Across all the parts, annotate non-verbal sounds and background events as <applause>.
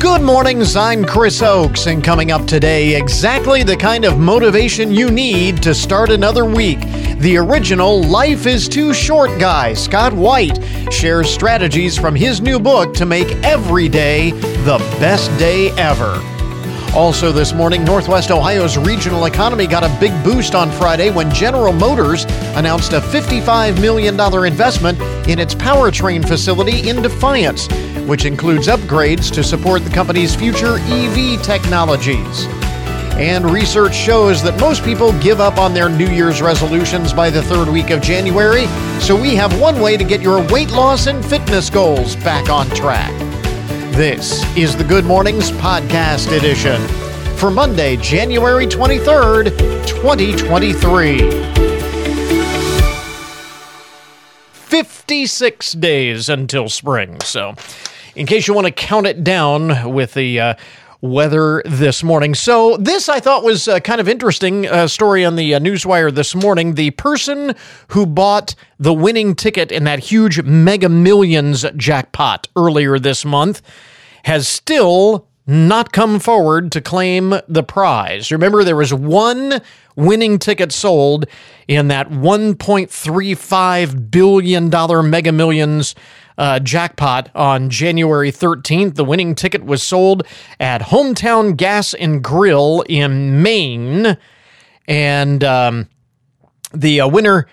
Good morning, I'm Chris Oakes, and coming up today, exactly the kind of motivation you need to start another week. The original Life is Too Short guy, Scott White, shares strategies from his new book to make every day the best day ever. Also, this morning, Northwest Ohio's regional economy got a big boost on Friday when General Motors announced a $55 million investment in its powertrain facility in Defiance, which includes upgrades to support the company's future EV technologies. And research shows that most people give up on their New Year's resolutions by the third week of January, so we have one way to get your weight loss and fitness goals back on track. This is the Good Mornings Podcast Edition for Monday, January 23rd, 2023. 56 days until spring. So, in case you want to count it down with the uh, weather this morning. So, this I thought was a kind of interesting uh, story on the uh, Newswire this morning. The person who bought the winning ticket in that huge Mega Millions jackpot earlier this month has still not come forward to claim the prize. Remember, there was one winning ticket sold in that $1.35 billion Mega Millions uh, jackpot on January 13th. The winning ticket was sold at Hometown Gas and Grill in Maine. And um, the uh, winner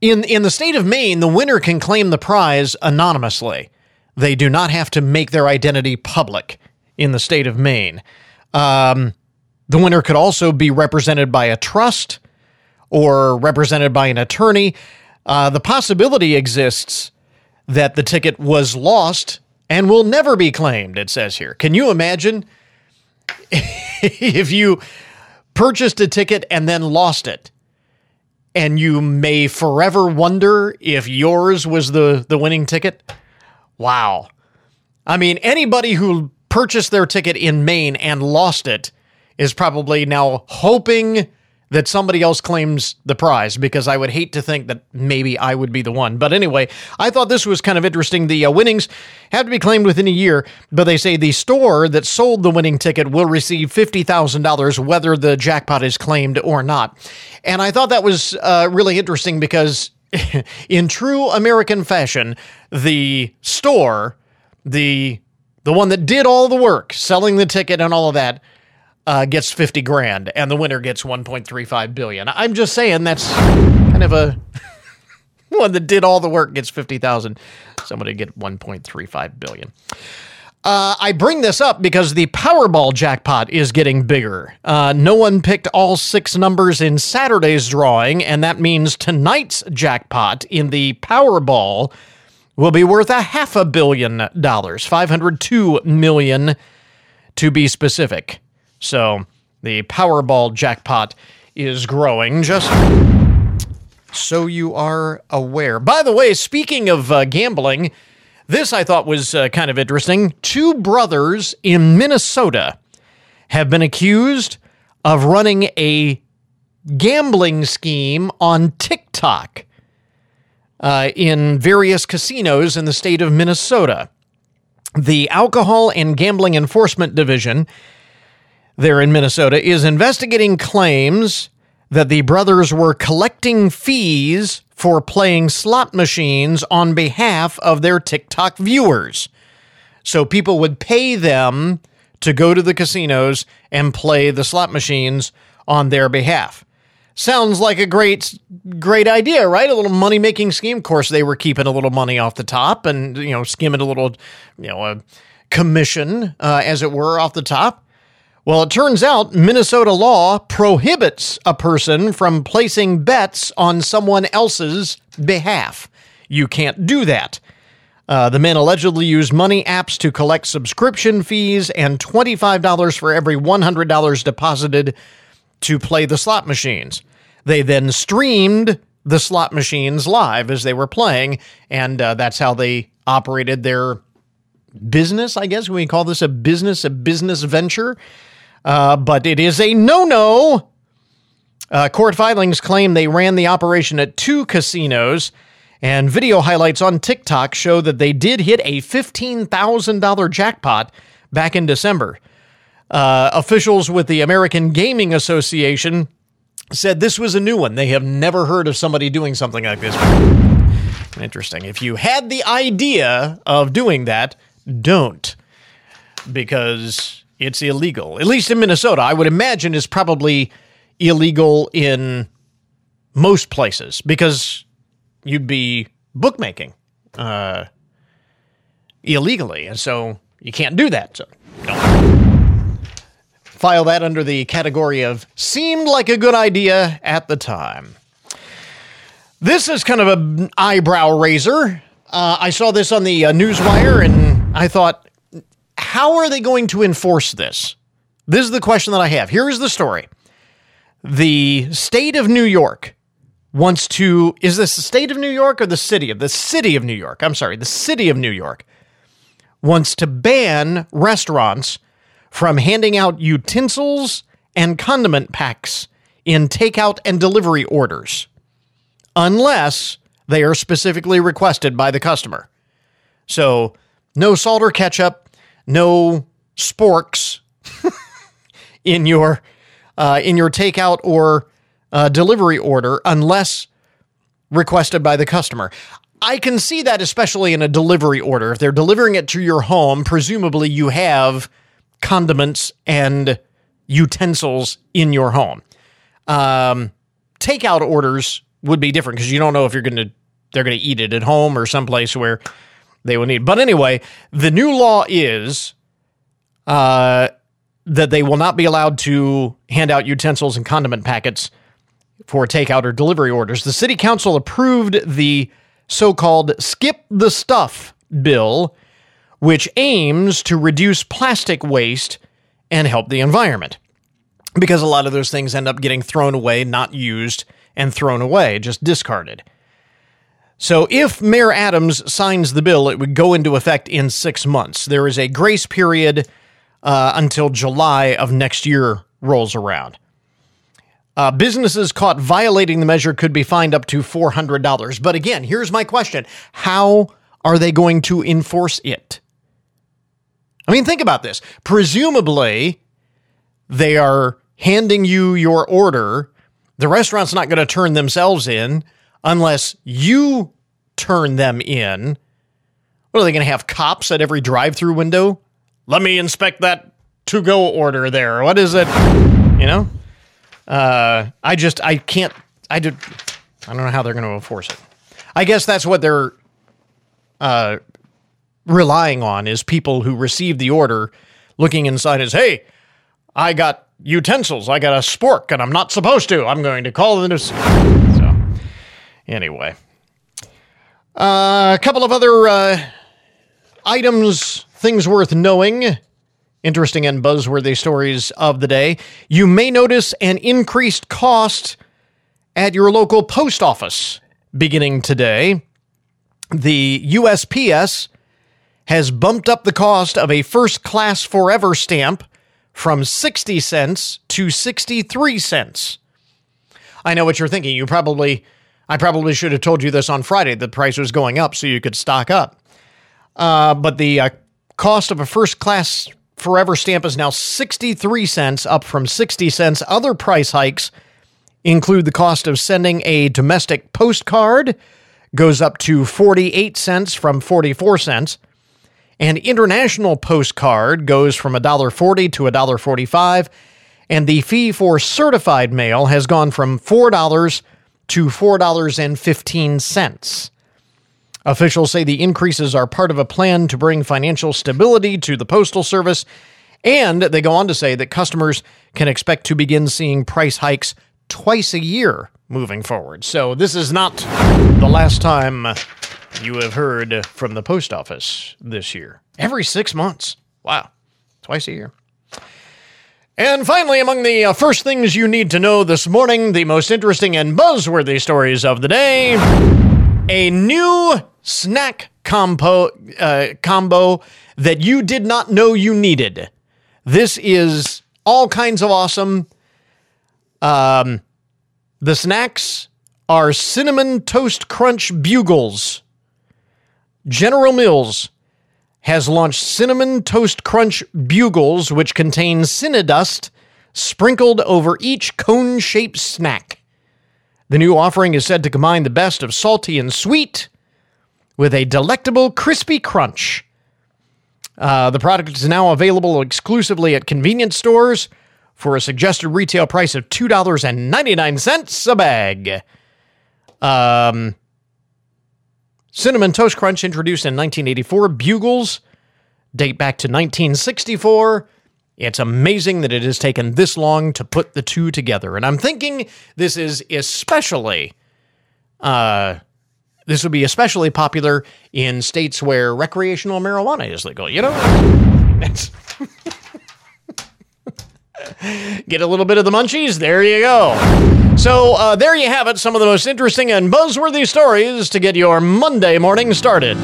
in, in the state of Maine, the winner can claim the prize anonymously. They do not have to make their identity public in the state of Maine. Um, the winner could also be represented by a trust or represented by an attorney. Uh, the possibility exists that the ticket was lost and will never be claimed, it says here. Can you imagine <laughs> if you purchased a ticket and then lost it? And you may forever wonder if yours was the, the winning ticket? Wow. I mean, anybody who purchased their ticket in Maine and lost it is probably now hoping that somebody else claims the prize because I would hate to think that maybe I would be the one. But anyway, I thought this was kind of interesting. The uh, winnings have to be claimed within a year, but they say the store that sold the winning ticket will receive $50,000 whether the jackpot is claimed or not. And I thought that was uh, really interesting because <laughs> in true American fashion, the store, the the one that did all the work, selling the ticket and all of that, uh, gets 50 grand and the winner gets 1.35 billion. I'm just saying that's kind of a <laughs> one that did all the work gets 50,000. Somebody get 1.35 billion. Uh, I bring this up because the Powerball jackpot is getting bigger. Uh, no one picked all six numbers in Saturday's drawing, and that means tonight's jackpot in the Powerball will be worth a half a billion dollars, 502 million to be specific. So the Powerball jackpot is growing just so you are aware. By the way, speaking of uh, gambling, this I thought was uh, kind of interesting. Two brothers in Minnesota have been accused of running a gambling scheme on TikTok uh, in various casinos in the state of Minnesota. The Alcohol and Gambling Enforcement Division there in Minnesota is investigating claims that the brothers were collecting fees for playing slot machines on behalf of their TikTok viewers. So people would pay them to go to the casinos and play the slot machines on their behalf. Sounds like a great great idea, right? A little money making scheme. Of course, they were keeping a little money off the top and you know skimming a little, you know, a commission, uh, as it were, off the top. Well, it turns out Minnesota law prohibits a person from placing bets on someone else's behalf. You can't do that. Uh, the men allegedly used money apps to collect subscription fees and $25 for every $100 deposited to play the slot machines. They then streamed the slot machines live as they were playing, and uh, that's how they operated their business, I guess. We call this a business, a business venture. Uh, but it is a no no. Uh, court filings claim they ran the operation at two casinos, and video highlights on TikTok show that they did hit a $15,000 jackpot back in December. Uh, officials with the American Gaming Association said this was a new one. They have never heard of somebody doing something like this. Interesting. If you had the idea of doing that, don't, because it's illegal. At least in Minnesota, I would imagine is probably illegal in most places because you'd be bookmaking uh, illegally, and so you can't do that. So don't file that under the category of seemed like a good idea at the time. This is kind of an eyebrow raiser. Uh, I saw this on the uh, Newswire and I thought, how are they going to enforce this? This is the question that I have. Here is the story. The state of New York wants to, is this the state of New York or the city of the city of New York? I'm sorry, the city of New York wants to ban restaurants from handing out utensils and condiment packs in takeout and delivery orders unless they are specifically requested by the customer. So, no salt or ketchup, no sporks <laughs> in your uh, in your takeout or uh, delivery order unless requested by the customer. I can see that especially in a delivery order. If they're delivering it to your home, presumably you have condiments and utensils in your home. Um, takeout orders would be different because you don't know if you're going to they're going to eat it at home or someplace where they will need. But anyway, the new law is uh, that they will not be allowed to hand out utensils and condiment packets for takeout or delivery orders. The city council approved the so-called "Skip the Stuff" bill, which aims to reduce plastic waste and help the environment. Because a lot of those things end up getting thrown away, not used, and thrown away, just discarded. So, if Mayor Adams signs the bill, it would go into effect in six months. There is a grace period uh, until July of next year rolls around. Uh, businesses caught violating the measure could be fined up to $400. But again, here's my question How are they going to enforce it? I mean, think about this. Presumably, they are handing you your order the restaurant's not going to turn themselves in unless you turn them in. What are they going to have cops at every drive-through window? Let me inspect that to-go order there. What is it? You know? Uh, I just I can't I did I don't know how they're going to enforce it. I guess that's what they're uh, relying on is people who receive the order looking inside as, hey, I got utensils. I got a spork and I'm not supposed to. I'm going to call the news. So, anyway, uh, a couple of other uh, items, things worth knowing. Interesting and buzzworthy stories of the day. You may notice an increased cost at your local post office beginning today. The USPS has bumped up the cost of a first class forever stamp from 60 cents to 63 cents. I know what you're thinking. You probably, I probably should have told you this on Friday. The price was going up so you could stock up. Uh, but the uh, cost of a first class forever stamp is now 63 cents, up from 60 cents. Other price hikes include the cost of sending a domestic postcard, goes up to 48 cents from 44 cents. An international postcard goes from $1.40 to $1.45, and the fee for certified mail has gone from $4 to $4.15. Officials say the increases are part of a plan to bring financial stability to the Postal Service, and they go on to say that customers can expect to begin seeing price hikes twice a year moving forward. So this is not the last time you have heard from the post office this year. Every six months. Wow. Twice a year. And finally, among the uh, first things you need to know this morning, the most interesting and buzzworthy stories of the day a new snack combo, uh, combo that you did not know you needed. This is all kinds of awesome. Um, the snacks are cinnamon toast crunch bugles. General Mills has launched Cinnamon Toast Crunch Bugles, which contain cinnadust sprinkled over each cone shaped snack. The new offering is said to combine the best of salty and sweet with a delectable crispy crunch. Uh, the product is now available exclusively at convenience stores for a suggested retail price of $2.99 a bag. Um, Cinnamon Toast Crunch introduced in 1984. Bugles date back to 1964. It's amazing that it has taken this long to put the two together. And I'm thinking this is especially uh, this would be especially popular in states where recreational marijuana is legal. You know, <laughs> get a little bit of the munchies. There you go. So uh, there you have it. Some of the most interesting and buzzworthy stories to get your Monday morning started.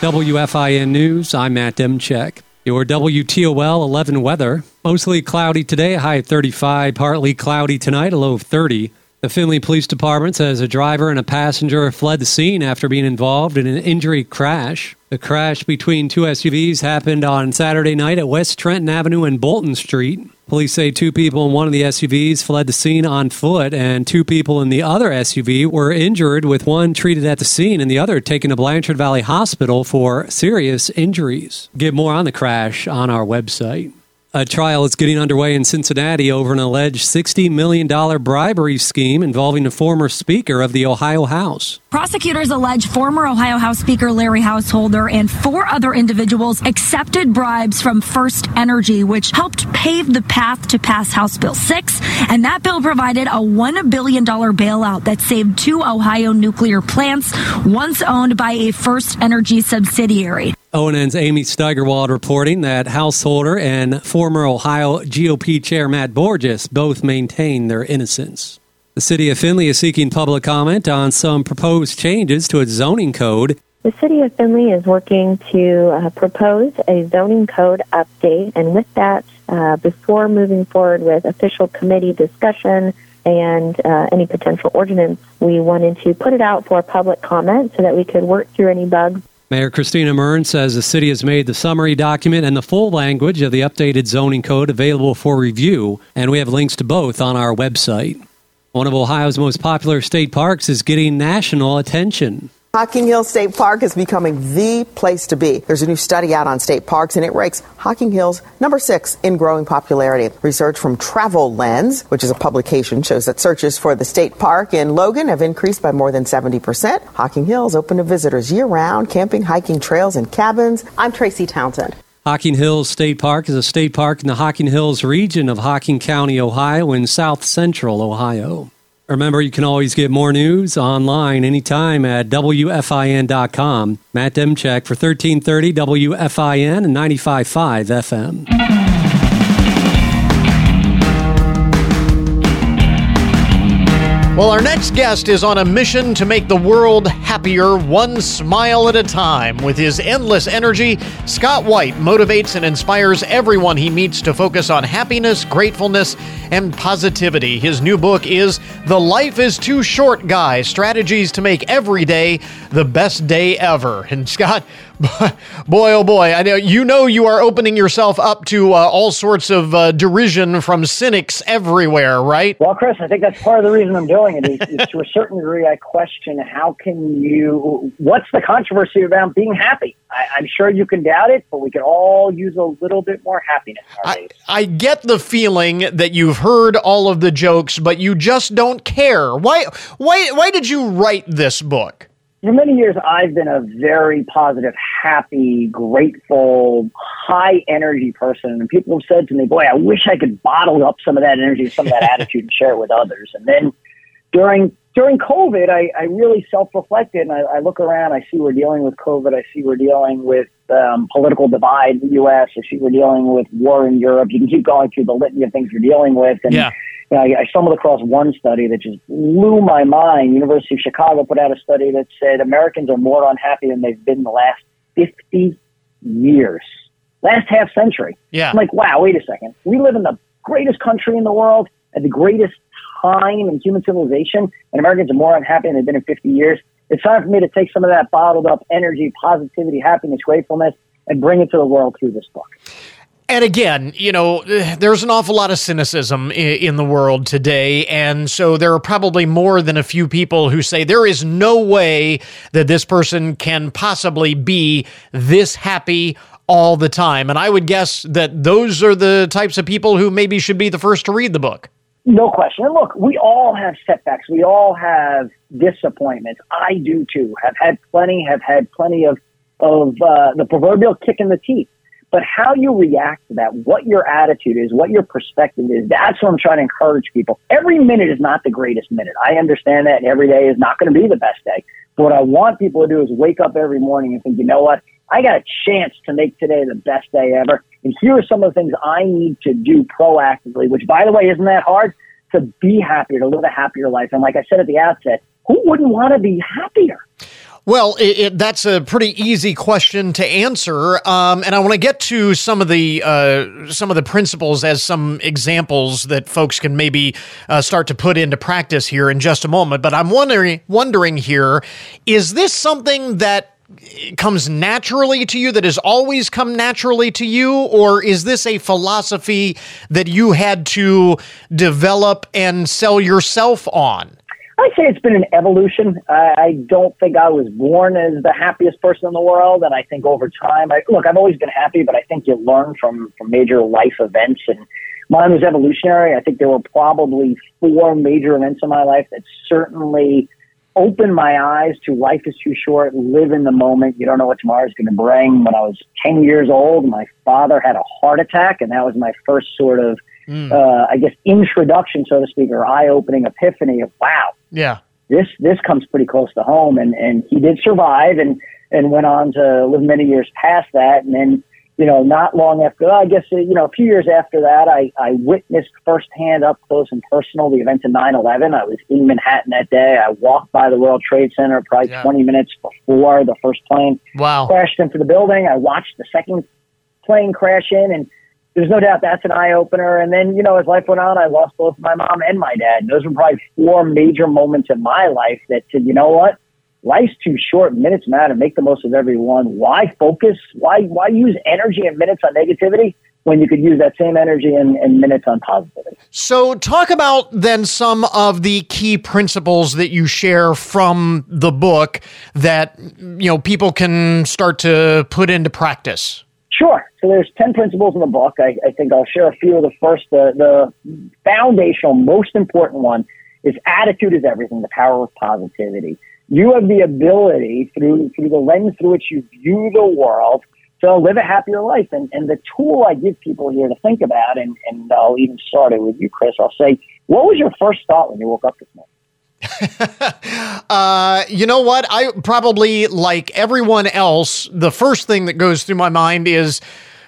WFIN News. I'm Matt Demchek. Your WTOL 11 weather. Mostly cloudy today, high of 35. Partly cloudy tonight, a low of 30. The Findlay Police Department says a driver and a passenger fled the scene after being involved in an injury crash. The crash between two SUVs happened on Saturday night at West Trenton Avenue and Bolton Street. Police say two people in one of the SUVs fled the scene on foot, and two people in the other SUV were injured, with one treated at the scene and the other taken to Blanchard Valley Hospital for serious injuries. Get more on the crash on our website. A trial is getting underway in Cincinnati over an alleged $60 million bribery scheme involving a former Speaker of the Ohio House. Prosecutors allege former Ohio House Speaker Larry Householder and four other individuals accepted bribes from First Energy, which helped pave the path to pass House Bill 6. And that bill provided a $1 billion bailout that saved two Ohio nuclear plants, once owned by a First Energy subsidiary. ONN's Amy Steigerwald reporting that Householder and former Ohio GOP Chair Matt Borges both maintain their innocence. The city of Findlay is seeking public comment on some proposed changes to its zoning code. The city of Findlay is working to uh, propose a zoning code update, and with that, uh, before moving forward with official committee discussion and uh, any potential ordinance, we wanted to put it out for public comment so that we could work through any bugs Mayor Christina Muryn says the city has made the summary document and the full language of the updated zoning code available for review, and we have links to both on our website. One of Ohio's most popular state parks is getting national attention. Hocking Hills State Park is becoming the place to be. There's a new study out on state parks, and it ranks Hocking Hills number six in growing popularity. Research from Travel Lens, which is a publication, shows that searches for the state park in Logan have increased by more than 70%. Hocking Hills open to visitors year round, camping, hiking trails, and cabins. I'm Tracy Townsend. Hocking Hills State Park is a state park in the Hocking Hills region of Hocking County, Ohio, in south central Ohio. Remember, you can always get more news online anytime at WFIN.com. Matt Demchek for 1330 WFIN and 95.5 FM. Well, our next guest is on a mission to make the world happier, one smile at a time. With his endless energy, Scott White motivates and inspires everyone he meets to focus on happiness, gratefulness, and positivity. His new book is The Life is Too Short Guy Strategies to Make Every Day the Best Day Ever. And Scott, boy, oh boy, I know you know you are opening yourself up to uh, all sorts of uh, derision from cynics everywhere, right? Well, Chris, I think that's part of the reason I'm doing it. Is, is to a certain degree, I question how can you? What's the controversy about being happy? I, am sure you can doubt it, but we could all use a little bit more happiness. I, I get the feeling that you've heard all of the jokes, but you just don't care. Why? Why? Why did you write this book? For many years, I've been a very positive, happy, grateful, high energy person. And people have said to me, boy, I wish I could bottle up some of that energy, some of that <laughs> attitude and share it with others. And then during, during COVID, I, I really self-reflected and I, I look around, I see we're dealing with COVID. I see we're dealing with um, political divide in the U.S. I see we're dealing with war in Europe. You can keep going through the litany of things we're dealing with. And yeah you know, I, I stumbled across one study that just blew my mind. University of Chicago put out a study that said Americans are more unhappy than they've been the last 50 years, last half century. Yeah. I'm like, wow, wait a second. We live in the greatest country in the world at the greatest time in human civilization, and Americans are more unhappy than they've been in 50 years. It's time for me to take some of that bottled up energy, positivity, happiness, gratefulness, and bring it to the world through this book. And again, you know, there's an awful lot of cynicism in the world today. And so there are probably more than a few people who say there is no way that this person can possibly be this happy all the time. And I would guess that those are the types of people who maybe should be the first to read the book. No question. And look, we all have setbacks. We all have disappointments. I do too. Have had plenty. Have had plenty of of uh, the proverbial kick in the teeth. But how you react to that, what your attitude is, what your perspective is, that's what I'm trying to encourage people. Every minute is not the greatest minute. I understand that every day is not going to be the best day. But what I want people to do is wake up every morning and think, you know what? I got a chance to make today the best day ever. And here are some of the things I need to do proactively, which by the way, isn't that hard to be happier, to live a happier life. And like I said at the outset, who wouldn't want to be happier? Well, it, it, that's a pretty easy question to answer, um, and I want to get to some of the uh, some of the principles as some examples that folks can maybe uh, start to put into practice here in just a moment. But I'm wondering wondering here, is this something that comes naturally to you that has always come naturally to you or is this a philosophy that you had to develop and sell yourself on I say it's been an evolution. I, don't think I was born as the happiest person in the world, and I think over time, I, look, I've always been happy, but I think you learn from from major life events, and mine was evolutionary. I think there were probably four major events in my life that certainly opened my eyes to life is too short, live in the moment. You don't know what tomorrow is going to bring. When I was ten years old, my father had a heart attack, and that was my first sort of mm. uh, I guess, introduction, so to speak, or eye opening epiphany of, wow, yeah, this this comes pretty close to home. And, and he did survive and, and went on to live many years past that. And then, you know, not long after, I guess, uh, you know, a few years after that, I, I witnessed firsthand up close and personal the events of 9 11. I was in Manhattan that day. I walked by the World Trade Center probably yeah. 20 minutes before the first plane wow. crashed into the building. I watched the second plane crash in and there's no doubt that's an eye opener. And then, you know, as life went on, I lost both my mom and my dad. And those were probably four major moments in my life that said, you know what? Life's too short. Minutes matter. Make the most of every one. Why focus? Why, why use energy and minutes on negativity? when you could use that same energy and, and, minutes on positivity. So, talk about then some of the key principles that you share from the book that you know people can start to put into practice. Sure. So there's 10 principles in the book. I, I think I'll share a few of the first. The, the foundational, most important one is attitude is everything, the power of positivity. You have the ability through, through the lens through which you view the world to live a happier life. And, and the tool I give people here to think about, and, and I'll even start it with you, Chris, I'll say, what was your first thought when you woke up this morning? <laughs> uh, you know what? I probably, like everyone else, the first thing that goes through my mind is,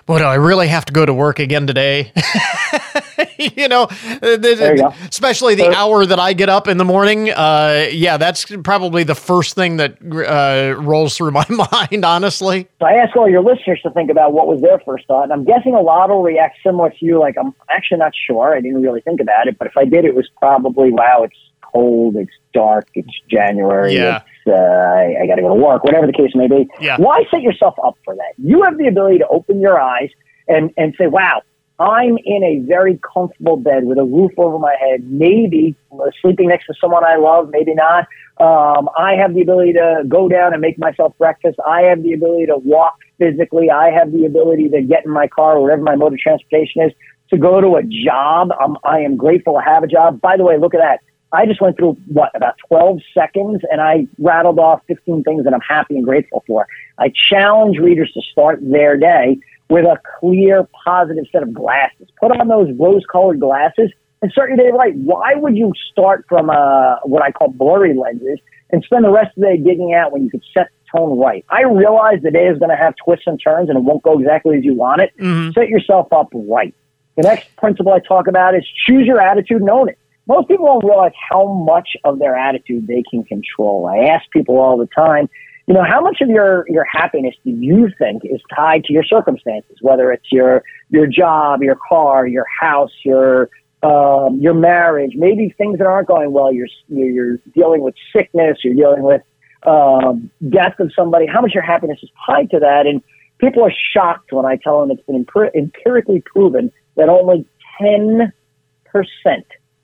boy, do I really have to go to work again today? <laughs> you know, you especially the hour that I get up in the morning. Uh, yeah, that's probably the first thing that uh, rolls through <laughs> my mind, honestly. So I ask all your listeners to think about what was their first thought. And I'm guessing a lot will react similar to you. Like, I'm actually not sure. I didn't really think about it. But if I did, it was probably, wow, it's cold, it's dark, it's January, yeah. it's, uh, I, I got to go to work, whatever the case may be. Yeah. Why set yourself up for that? You have the ability to open your eyes and, and say, wow, I'm in a very comfortable bed with a roof over my head, maybe sleeping next to someone I love, maybe not. Um, I have the ability to go down and make myself breakfast. I have the ability to walk physically. I have the ability to get in my car or whatever my mode of transportation is to go to a job. Um, I am grateful to have a job. By the way, look at that. I just went through what about 12 seconds and I rattled off 15 things that I'm happy and grateful for. I challenge readers to start their day with a clear, positive set of glasses. Put on those rose colored glasses and start your day right. Why would you start from uh, what I call blurry lenses and spend the rest of the day digging out when you could set the tone right? I realize the day is going to have twists and turns and it won't go exactly as you want it. Mm-hmm. Set yourself up right. The next principle I talk about is choose your attitude and own it most people don't realize how much of their attitude they can control. I ask people all the time, you know, how much of your, your happiness do you think is tied to your circumstances, whether it's your, your job, your car, your house, your, um, your marriage, maybe things that aren't going well. You're, you're dealing with sickness. You're dealing with um, death of somebody, how much your happiness is tied to that. And people are shocked when I tell them it's been empirically proven that only 10%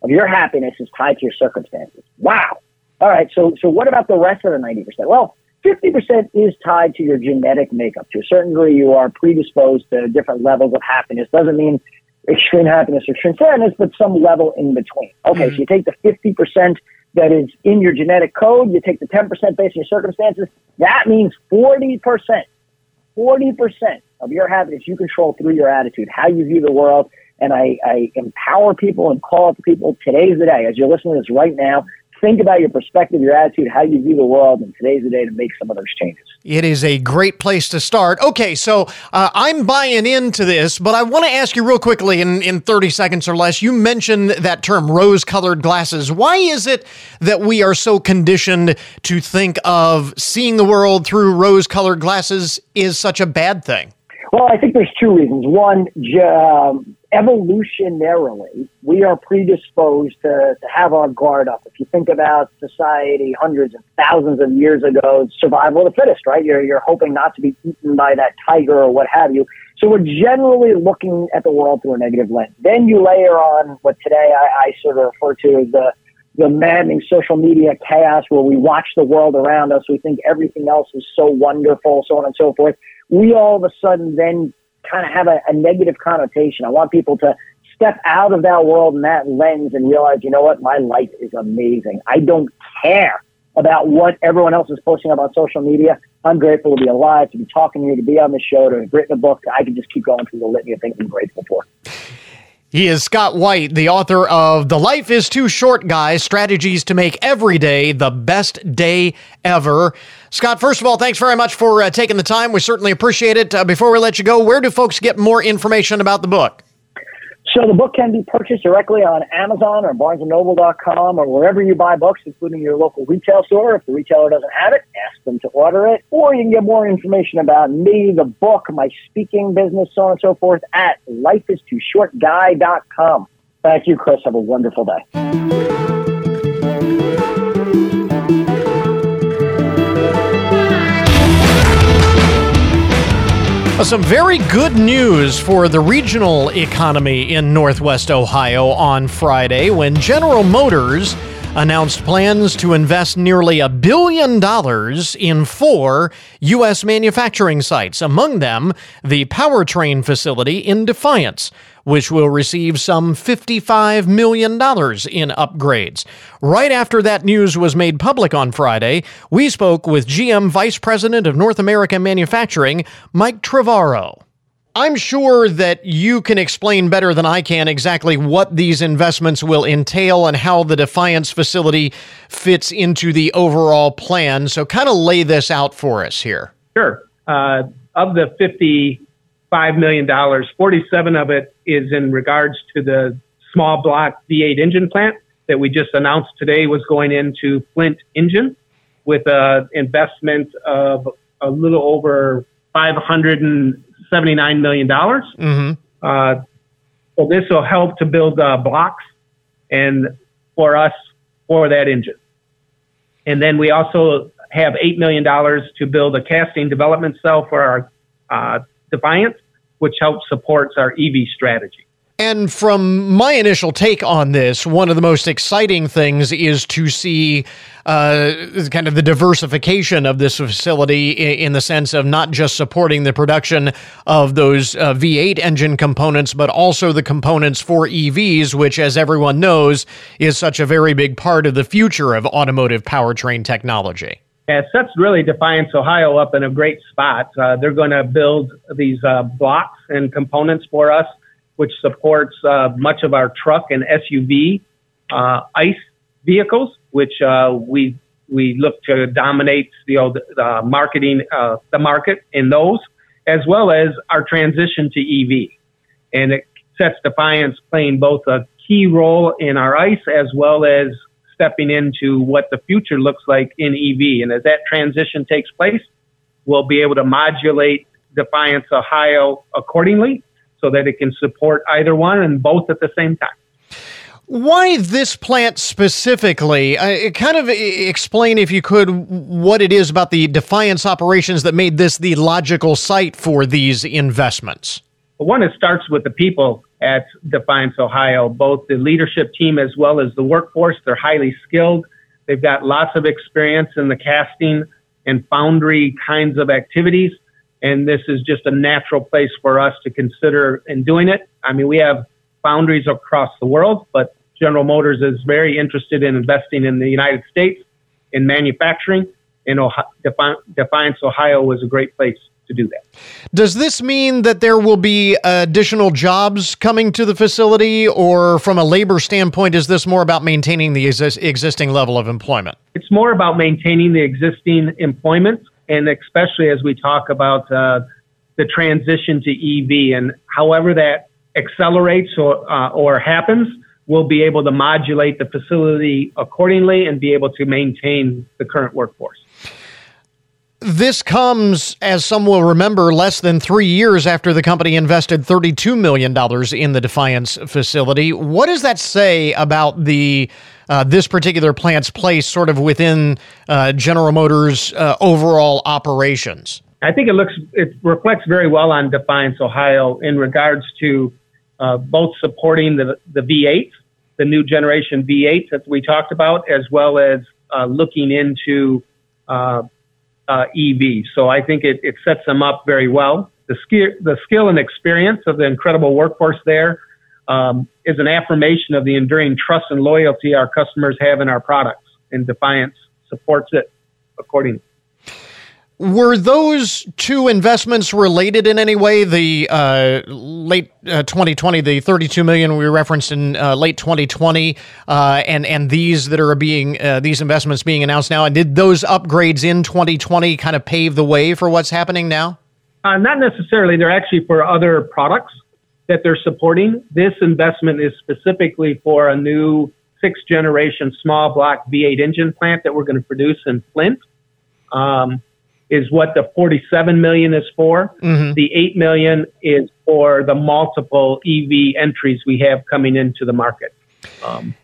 of your happiness is tied to your circumstances. Wow. All right. So, so what about the rest of the 90%? Well, 50% is tied to your genetic makeup. To a certain degree, you are predisposed to different levels of happiness. Doesn't mean extreme happiness or extreme sadness, but some level in between. Okay, mm-hmm. so you take the 50% that is in your genetic code, you take the 10% based on your circumstances, that means 40%, 40% of your happiness you control through your attitude, how you view the world. And I, I empower people and call up people. Today's the day. As you're listening to this right now, think about your perspective, your attitude, how you view the world, and today's the day to make some of those changes. It is a great place to start. Okay, so uh, I'm buying into this, but I want to ask you real quickly in, in 30 seconds or less. You mentioned that term rose colored glasses. Why is it that we are so conditioned to think of seeing the world through rose colored glasses is such a bad thing? Well, I think there's two reasons. One, um, evolutionarily, we are predisposed to, to have our guard up. If you think about society hundreds and thousands of years ago, survival of the fittest, right? You're, you're hoping not to be eaten by that tiger or what have you. So we're generally looking at the world through a negative lens. Then you layer on what today I, I sort of refer to as the the maddening social media chaos where we watch the world around us. We think everything else is so wonderful, so on and so forth we all of a sudden then kind of have a, a negative connotation. I want people to step out of that world and that lens and realize, you know what, my life is amazing. I don't care about what everyone else is posting about social media. I'm grateful to be alive, to be talking to you, to be on the show, to have written a book. I can just keep going through the litany of things I'm grateful for. He is Scott White, the author of The Life is Too Short Guys Strategies to Make Every Day the Best Day Ever. Scott, first of all, thanks very much for uh, taking the time. We certainly appreciate it. Uh, before we let you go, where do folks get more information about the book? So the book can be purchased directly on Amazon or BarnesandNoble.com or wherever you buy books, including your local retail store. If the retailer doesn't have it, ask them to order it. Or you can get more information about me, the book, my speaking business, so on and so forth at lifeistooshortguy.com. Thank you, Chris. Have a wonderful day. Uh, some very good news for the regional economy in Northwest Ohio on Friday when General Motors announced plans to invest nearly a billion dollars in four U.S. manufacturing sites, among them the powertrain facility in Defiance, which will receive some $55 million in upgrades. Right after that news was made public on Friday, we spoke with GM Vice President of North America Manufacturing, Mike Trevorrow. I'm sure that you can explain better than I can exactly what these investments will entail and how the Defiance facility fits into the overall plan. So, kind of lay this out for us here. Sure. Uh, of the $55 million, 47 of it is in regards to the small block V8 engine plant that we just announced today was going into Flint Engine with an investment of a little over 500 $79 million. Mm-hmm. Uh, so this will help to build uh, blocks and for us for that engine. And then we also have $8 million to build a casting development cell for our uh, Defiance, which helps supports our EV strategy. And from my initial take on this, one of the most exciting things is to see uh, kind of the diversification of this facility in, the sense of not just supporting the production of those uh, V8 engine components, but also the components for EVs, which, as everyone knows, is such a very big part of the future of automotive powertrain technology. It sets really Defiance, Ohio up in a great spot. Uh, they're going to build these uh, blocks and components for us which supports uh, much of our truck and SUV uh, ICE vehicles, which uh, we we look to dominate you know the, the marketing uh, the market in those, as well as our transition to EV, and it sets Defiance playing both a key role in our ICE as well as stepping into what the future looks like in EV. And as that transition takes place, we'll be able to modulate Defiance Ohio accordingly so that it can support either one and both at the same time. Why this plant specifically? Uh, kind of explain, if you could, what it is about the Defiance operations that made this the logical site for these investments. One, it starts with the people at Defiance, Ohio, both the leadership team as well as the workforce. They're highly skilled. They've got lots of experience in the casting and foundry kinds of activities. And this is just a natural place for us to consider in doing it. I mean, we have foundries across the world, but General Motors is very interested in investing in the United States in manufacturing, and Ohio, Defiance, Ohio was a great place to do that. Does this mean that there will be additional jobs coming to the facility, or from a labor standpoint, is this more about maintaining the existing level of employment? It's more about maintaining the existing employment, and especially as we talk about uh, the transition to EV and however that accelerates or, uh, or happens, we'll be able to modulate the facility accordingly and be able to maintain the current workforce. This comes, as some will remember, less than three years after the company invested $32 million in the Defiance facility. What does that say about the uh, this particular plant's place sort of within uh, General Motors' uh, overall operations? I think it looks it reflects very well on Defiance, Ohio, in regards to uh, both supporting the, the V8, the new generation V8 that we talked about, as well as uh, looking into EV. So I think it, it sets them up very well. The skill, the skill and experience of the incredible workforce there um, is an affirmation of the enduring trust and loyalty our customers have in our products, and Defiance supports it accordingly. Were those two investments related in any way? The uh, late uh, 2020, the 32 million we referenced in uh, late 2020, uh, and and these that are being uh, these investments being announced now, and did those upgrades in 2020 kind of pave the way for what's happening now? Uh, not necessarily. They're actually for other products that they're supporting. This investment is specifically for a new sixth generation small block V8 engine plant that we're going to produce in Flint. Um, is what the 47 million is for. Mm-hmm. The 8 million is for the multiple EV entries we have coming into the market. Um,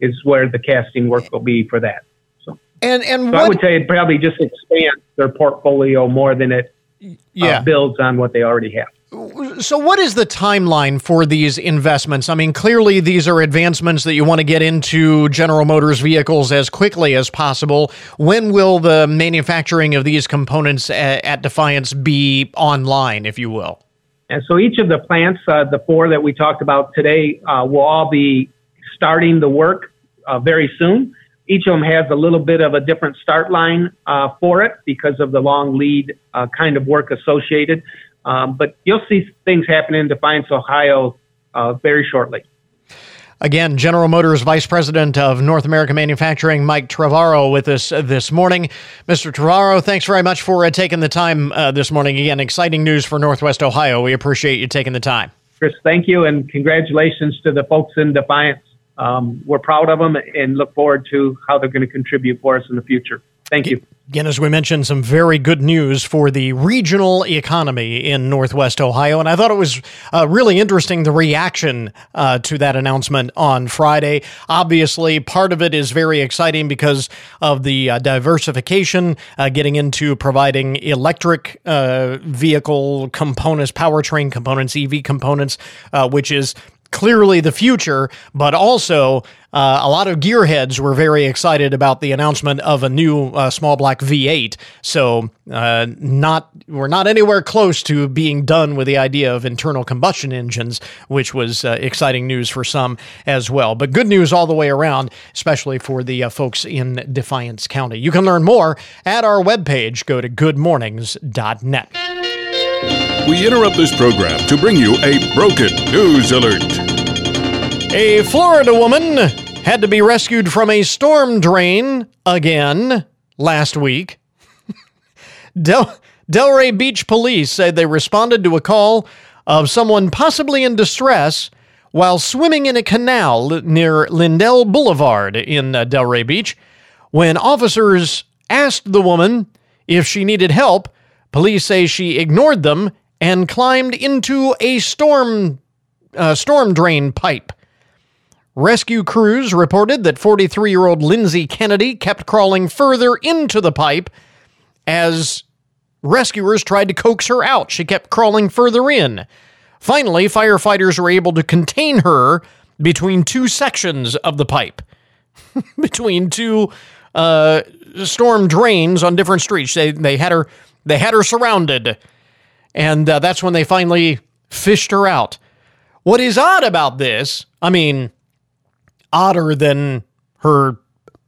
is where the casting work will be for that. So, and and so what, I would say it probably just expands their portfolio more than it uh, yeah. Uh, builds on what they already have. So, what is the timeline for these investments? I mean, clearly these are advancements that you want to get into General Motors vehicles as quickly as possible. When will the manufacturing of these components at, at Defiance be online, if you will? And so, each of the plants, uh, the four that we talked about today, uh, will all be starting the work uh, very soon. Each of them has a little bit of a different start line uh, for it because of the long lead uh, kind of work associated. Um, but you'll see things happen in Defiance, Ohio, uh, very shortly. Again, General Motors Vice President of North American Manufacturing, Mike Trevorrow, with us this morning. Mr. Trevorrow, thanks very much for uh, taking the time uh, this morning. Again, exciting news for Northwest Ohio. We appreciate you taking the time. Chris, thank you, and congratulations to the folks in Defiance. Um, we're proud of them and look forward to how they're going to contribute for us in the future. Thank you. Again, as we mentioned, some very good news for the regional economy in Northwest Ohio. And I thought it was uh, really interesting the reaction uh, to that announcement on Friday. Obviously, part of it is very exciting because of the uh, diversification, uh, getting into providing electric uh, vehicle components, powertrain components, EV components, uh, which is clearly the future, but also uh, a lot of gearheads were very excited about the announcement of a new uh, small block V8. So, uh, not we're not anywhere close to being done with the idea of internal combustion engines, which was uh, exciting news for some as well. But good news all the way around, especially for the uh, folks in Defiance County. You can learn more at our webpage. Go to goodmornings.net. We interrupt this program to bring you a broken news alert. A Florida woman had to be rescued from a storm drain again last week. <laughs> Del- Delray Beach police said they responded to a call of someone possibly in distress while swimming in a canal near Lindell Boulevard in uh, Delray Beach. When officers asked the woman if she needed help, police say she ignored them and climbed into a storm uh, storm drain pipe. Rescue crews reported that 43 year old Lindsay Kennedy kept crawling further into the pipe as rescuers tried to coax her out. She kept crawling further in. Finally, firefighters were able to contain her between two sections of the pipe, <laughs> between two uh, storm drains on different streets. They they had her they had her surrounded, and uh, that's when they finally fished her out. What is odd about this? I mean, odder than her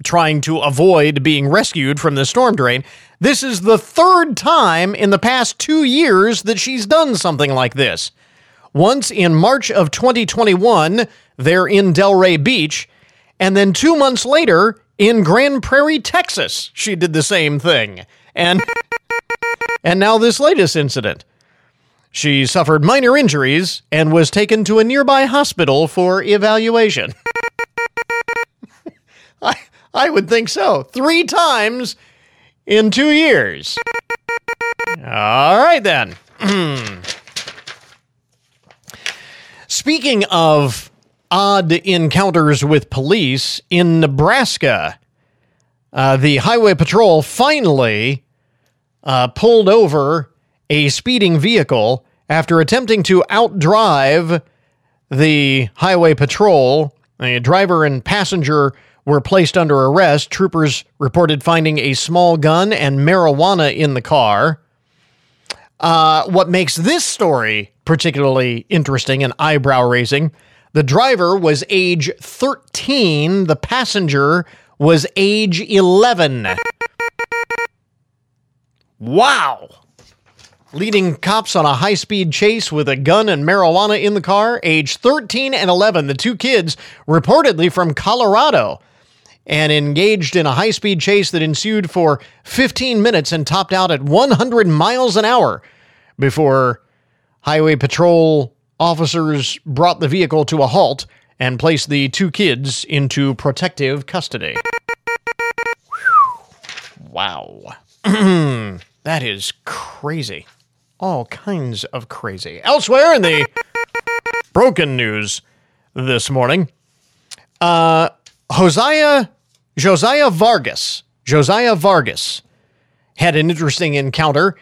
trying to avoid being rescued from the storm drain. This is the third time in the past two years that she's done something like this. Once in March of 2021, there in Delray Beach, and then two months later in Grand Prairie, Texas, she did the same thing. And and now this latest incident. She suffered minor injuries and was taken to a nearby hospital for evaluation. <laughs> I I would think so. 3 times in 2 years. All right then. <clears throat> Speaking of odd encounters with police in Nebraska, uh, the Highway Patrol finally uh, pulled over a speeding vehicle after attempting to outdrive the Highway Patrol. A driver and passenger were placed under arrest. Troopers reported finding a small gun and marijuana in the car. Uh, what makes this story particularly interesting and eyebrow raising the driver was age 13, the passenger was age 11. Wow. Leading cops on a high speed chase with a gun and marijuana in the car, age 13 and 11, the two kids, reportedly from Colorado, and engaged in a high speed chase that ensued for 15 minutes and topped out at 100 miles an hour before Highway Patrol officers brought the vehicle to a halt and placed the two kids into protective custody. wow. <clears throat> that is crazy. All kinds of crazy. Elsewhere in the broken news this morning, uh, Josiah, Josiah Vargas, Josiah Vargas had an interesting encounter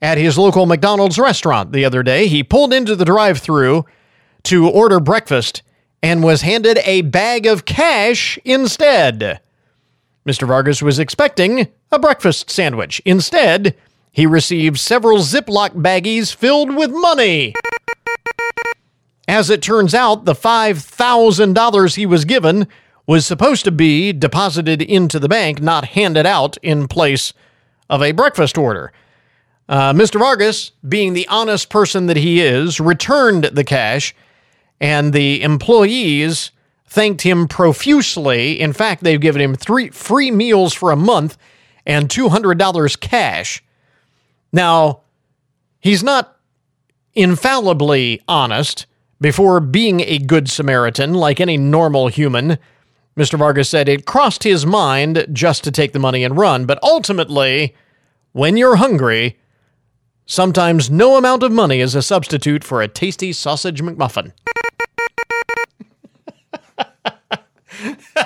at his local McDonald's restaurant the other day. He pulled into the drive through to order breakfast and was handed a bag of cash instead. Mr. Vargas was expecting a breakfast sandwich. Instead, he received several Ziploc baggies filled with money. As it turns out, the $5,000 he was given was supposed to be deposited into the bank, not handed out in place of a breakfast order. Uh, Mr. Vargas, being the honest person that he is, returned the cash, and the employees thanked him profusely. In fact, they've given him three free meals for a month and $200 cash. Now, he's not infallibly honest before being a good Samaritan like any normal human. Mr. Vargas said it crossed his mind just to take the money and run, but ultimately, when you're hungry, sometimes no amount of money is a substitute for a tasty sausage McMuffin. <laughs>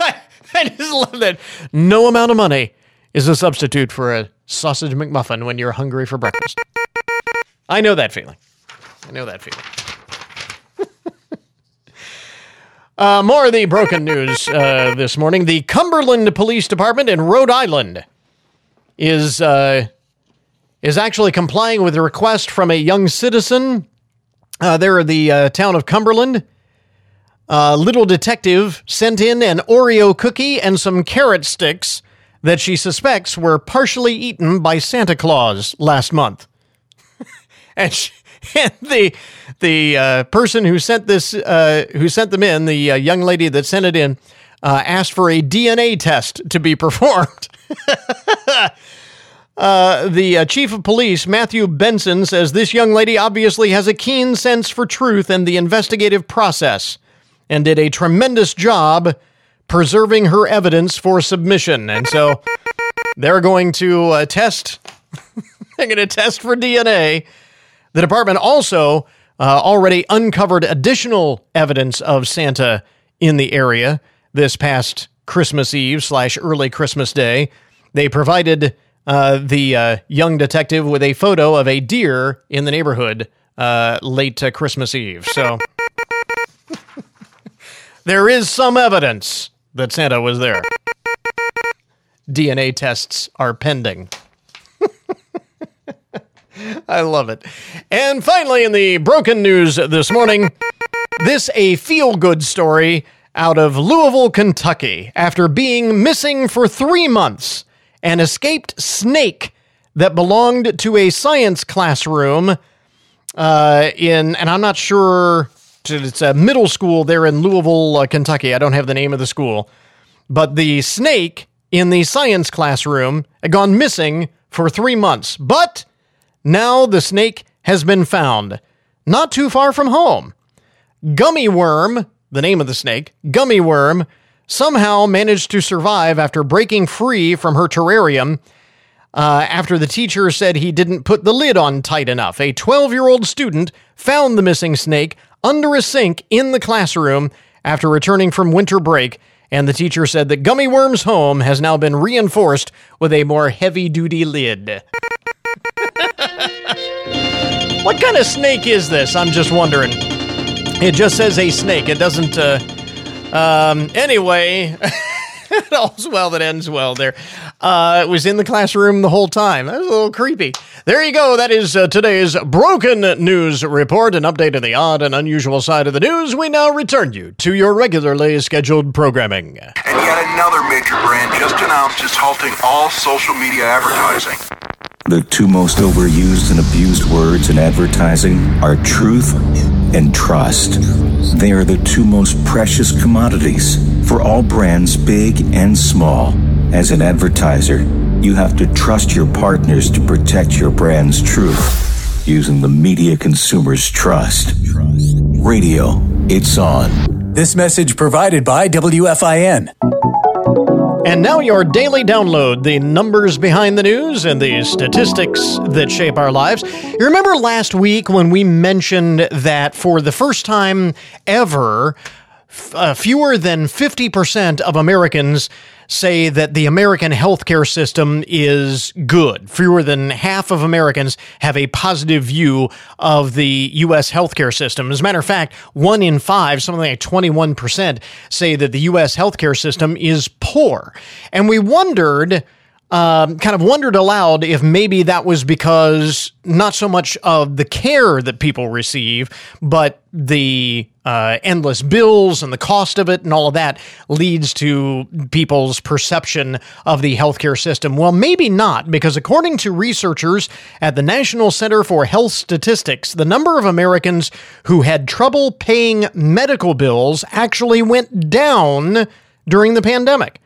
I, just love that. No amount of money is a substitute for a sausage McMuffin when you're hungry for breakfast. I know that feeling. I know that feeling. <laughs> uh, more of the broken news uh, this morning. The Cumberland Police Department in Rhode Island is uh, is actually complying with a request from a young citizen. Uh, there, the uh, town of Cumberland. Uh, little detective sent in an Oreo cookie and some carrot sticks that she suspects were partially eaten by Santa Claus last month. <laughs> and, she, <laughs> and, the the uh, person who sent this uh, who sent them in, the uh, young lady that sent it in, uh, asked for a DNA test to be <laughs> performed. Uh, the uh, chief of police, Matthew Benson, says this young lady obviously has a keen sense for truth and the investigative process and did a tremendous job preserving her evidence for submission. And so they're going to uh, test. <laughs> they're going to test for DNA. The department also uh, already uncovered additional evidence of Santa in the area this past Christmas Eve slash early Christmas Day. They provided uh, the uh, young detective with a photo of a deer in the neighborhood uh, late uh, Christmas Eve. So <laughs> there is some evidence that Santa was there. DNA tests are pending. <laughs> I love it. And finally, in the broken news this morning, this a feel good story out of Louisville, Kentucky, after being missing for three months. An escaped snake that belonged to a science classroom uh, in, and I'm not sure, it's a middle school there in Louisville, uh, Kentucky. I don't have the name of the school, but the snake in the science classroom had gone missing for three months. But now the snake has been found, not too far from home. Gummy Worm, the name of the snake, Gummy Worm, somehow managed to survive after breaking free from her terrarium uh, after the teacher said he didn't put the lid on tight enough. A 12 year old student found the missing snake under a sink in the classroom after returning from winter break, and the teacher said that Gummy Worm's home has now been reinforced with a more heavy duty lid. <laughs> what kind of snake is this? I'm just wondering. It just says a snake. It doesn't. Uh, um, anyway, <laughs> <laughs> all's well that ends well there. Uh, it was in the classroom the whole time. That was a little creepy. There you go. That is uh, today's broken news report, an update of the odd and unusual side of the news. We now return you to your regularly scheduled programming. And yet another major brand just announced it's halting all social media advertising. The two most overused and abused words in advertising are truth and trust. They are the two most precious commodities for all brands, big and small. As an advertiser, you have to trust your partners to protect your brand's truth using the media consumers trust. Radio, it's on. This message provided by WFIN. And now your daily download, the numbers behind the news and the statistics that shape our lives. You remember last week when we mentioned that for the first time ever, uh, fewer than 50% of Americans say that the American healthcare system is good. Fewer than half of Americans have a positive view of the U.S. healthcare system. As a matter of fact, one in five, something like 21%, say that the U.S. healthcare system is poor. And we wondered um, kind of wondered aloud if maybe that was because not so much of the care that people receive, but the uh, endless bills and the cost of it and all of that leads to people's perception of the healthcare system. Well, maybe not, because according to researchers at the National Center for Health Statistics, the number of Americans who had trouble paying medical bills actually went down during the pandemic.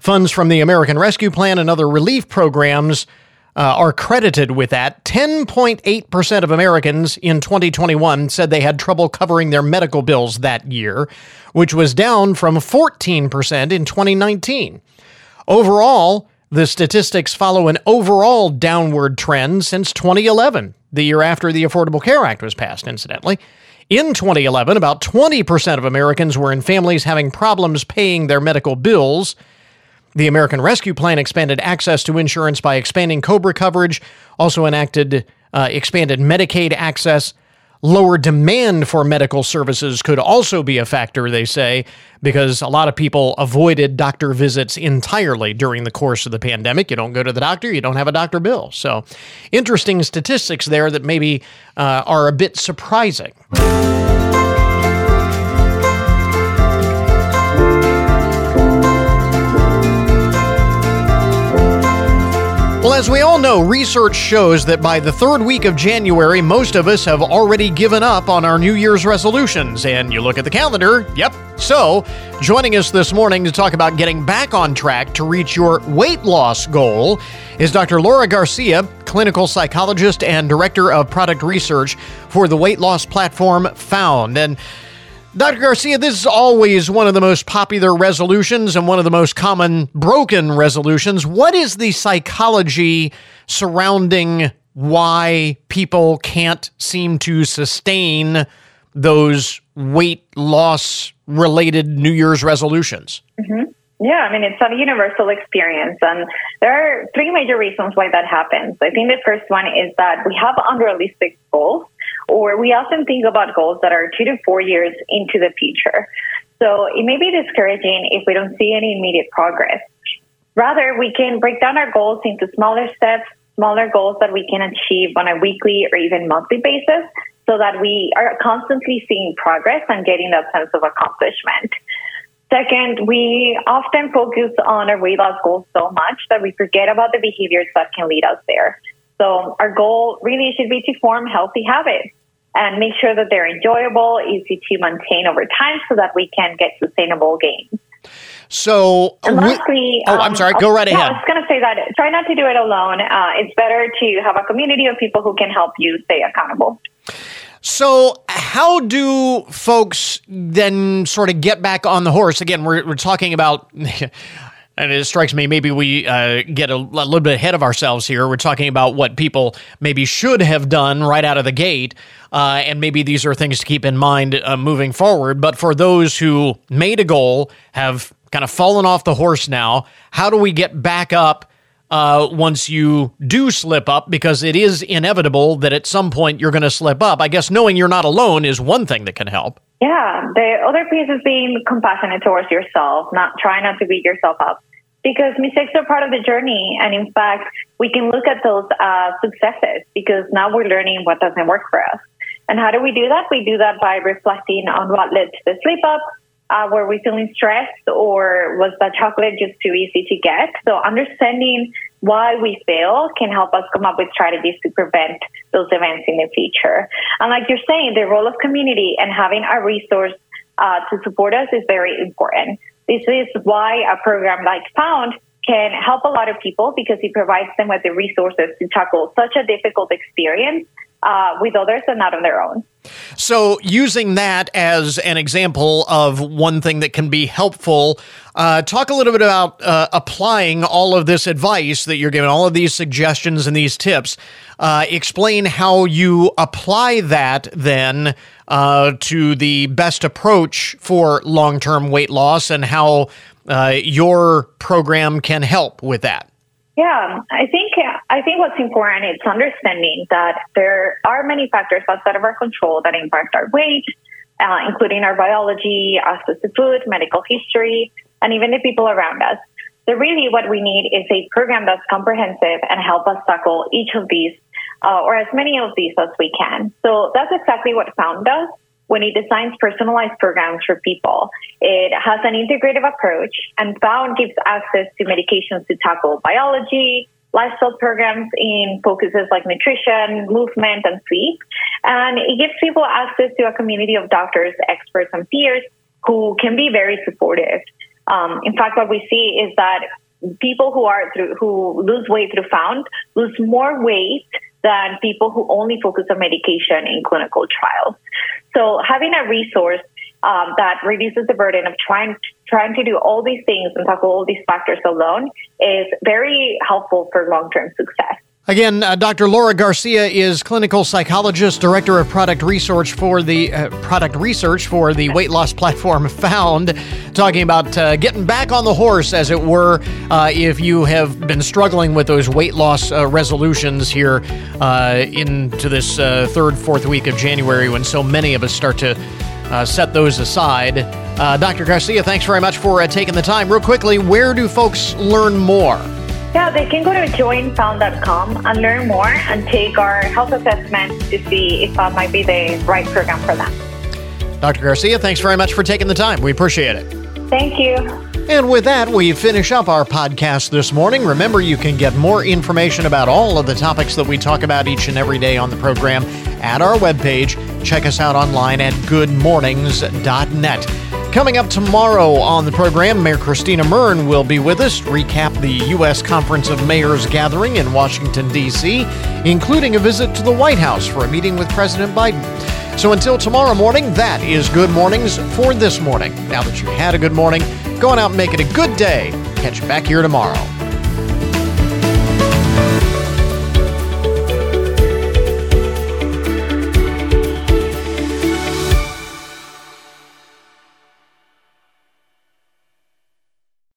Funds from the American Rescue Plan and other relief programs uh, are credited with that. 10.8% of Americans in 2021 said they had trouble covering their medical bills that year, which was down from 14% in 2019. Overall, the statistics follow an overall downward trend since 2011, the year after the Affordable Care Act was passed, incidentally. In 2011, about 20% of Americans were in families having problems paying their medical bills. The American Rescue Plan expanded access to insurance by expanding COBRA coverage, also enacted uh, expanded Medicaid access. Lower demand for medical services could also be a factor, they say, because a lot of people avoided doctor visits entirely during the course of the pandemic. You don't go to the doctor, you don't have a doctor bill. So, interesting statistics there that maybe uh, are a bit surprising. As we all know, research shows that by the third week of January, most of us have already given up on our New Year's resolutions. And you look at the calendar, yep. So, joining us this morning to talk about getting back on track to reach your weight loss goal is Dr. Laura Garcia, clinical psychologist and director of product research for the weight loss platform Found. And Dr. Garcia, this is always one of the most popular resolutions and one of the most common broken resolutions. What is the psychology surrounding why people can't seem to sustain those weight loss related New Year's resolutions? Mm-hmm. Yeah, I mean, it's a universal experience. And there are three major reasons why that happens. I think the first one is that we have unrealistic goals, or we often think about goals that are two to four years into the future. So it may be discouraging if we don't see any immediate progress. Rather, we can break down our goals into smaller steps, smaller goals that we can achieve on a weekly or even monthly basis so that we are constantly seeing progress and getting that sense of accomplishment. Second, we often focus on our weight loss goals so much that we forget about the behaviors that can lead us there. So our goal really should be to form healthy habits and make sure that they're enjoyable, easy to maintain over time so that we can get sustainable gains. So, and lastly, oh, I'm sorry. Go right ahead. I was going to say that try not to do it alone. Uh, it's better to have a community of people who can help you stay accountable. So, how do folks then sort of get back on the horse? Again, we're, we're talking about, <laughs> and it strikes me maybe we uh, get a, a, little bit ahead of ourselves here. We're talking about what people maybe should have done right out of the gate, uh, and maybe these are things to keep in mind uh, moving forward. But for those who made a goal, have kind of fallen off the horse now, how do we get back up? Uh, once you do slip up, because it is inevitable that at some point you're going to slip up. I guess knowing you're not alone is one thing that can help. Yeah, the other piece is being compassionate towards yourself, not trying not to beat yourself up. Because mistakes are part of the journey. And in fact, we can look at those uh, successes because now we're learning what doesn't work for us. And how do we do that? We do that by reflecting on what led to the slip up, uh, were we feeling stressed or was the chocolate just too easy to get? So understanding why we fail can help us come up with strategies to prevent those events in the future. And like you're saying, the role of community and having a resource uh, to support us is very important. This is why a program like Found can help a lot of people because it provides them with the resources to tackle such a difficult experience uh, with others and not on their own. So, using that as an example of one thing that can be helpful, uh, talk a little bit about uh, applying all of this advice that you're giving, all of these suggestions and these tips. Uh, explain how you apply that then uh, to the best approach for long term weight loss and how uh, your program can help with that. Yeah, I think I think what's important is understanding that there are many factors outside of our control that impact our weight, uh, including our biology, access to food, medical history, and even the people around us. So really, what we need is a program that's comprehensive and help us tackle each of these, uh, or as many of these as we can. So that's exactly what Found does when it designs personalized programs for people. It has an integrative approach and Found gives access to medications to tackle biology, lifestyle programs in focuses like nutrition, movement, and sleep. And it gives people access to a community of doctors, experts, and peers who can be very supportive. Um, in fact, what we see is that people who are through, who lose weight through Found lose more weight than people who only focus on medication in clinical trials. So having a resource um, that reduces the burden of trying trying to do all these things and tackle all these factors alone is very helpful for long term success. Again, uh, Dr. Laura Garcia is clinical psychologist, director of product research for the uh, product research for the weight loss platform <laughs> Found, talking about uh, getting back on the horse, as it were, uh, if you have been struggling with those weight loss uh, resolutions here uh, into this third, fourth week of January, when so many of us start to set those aside. Dr. Garcia, thanks very much for taking the time. Real quickly, where do folks learn more? Yeah, they can go to joinfound.com and learn more and take our health assessment to see if that might be the right program for them. Dr. Garcia, thanks very much for taking the time. We appreciate it. Thank you. And with that, we finish up our podcast this morning. Remember, you can get more information about all of the topics that we talk about each and every day on the program at our webpage. Check us out online at goodmornings.net. Coming up tomorrow on the program, Mayor Christina Muryn will be with us, recap the U.S. Conference of Mayors gathering in Washington, D.C., including a visit to the White House for a meeting with President Biden. So until tomorrow morning, that is Good Mornings for this morning. Now that you've had a good morning, go on out and make it a good day. Catch you back here tomorrow.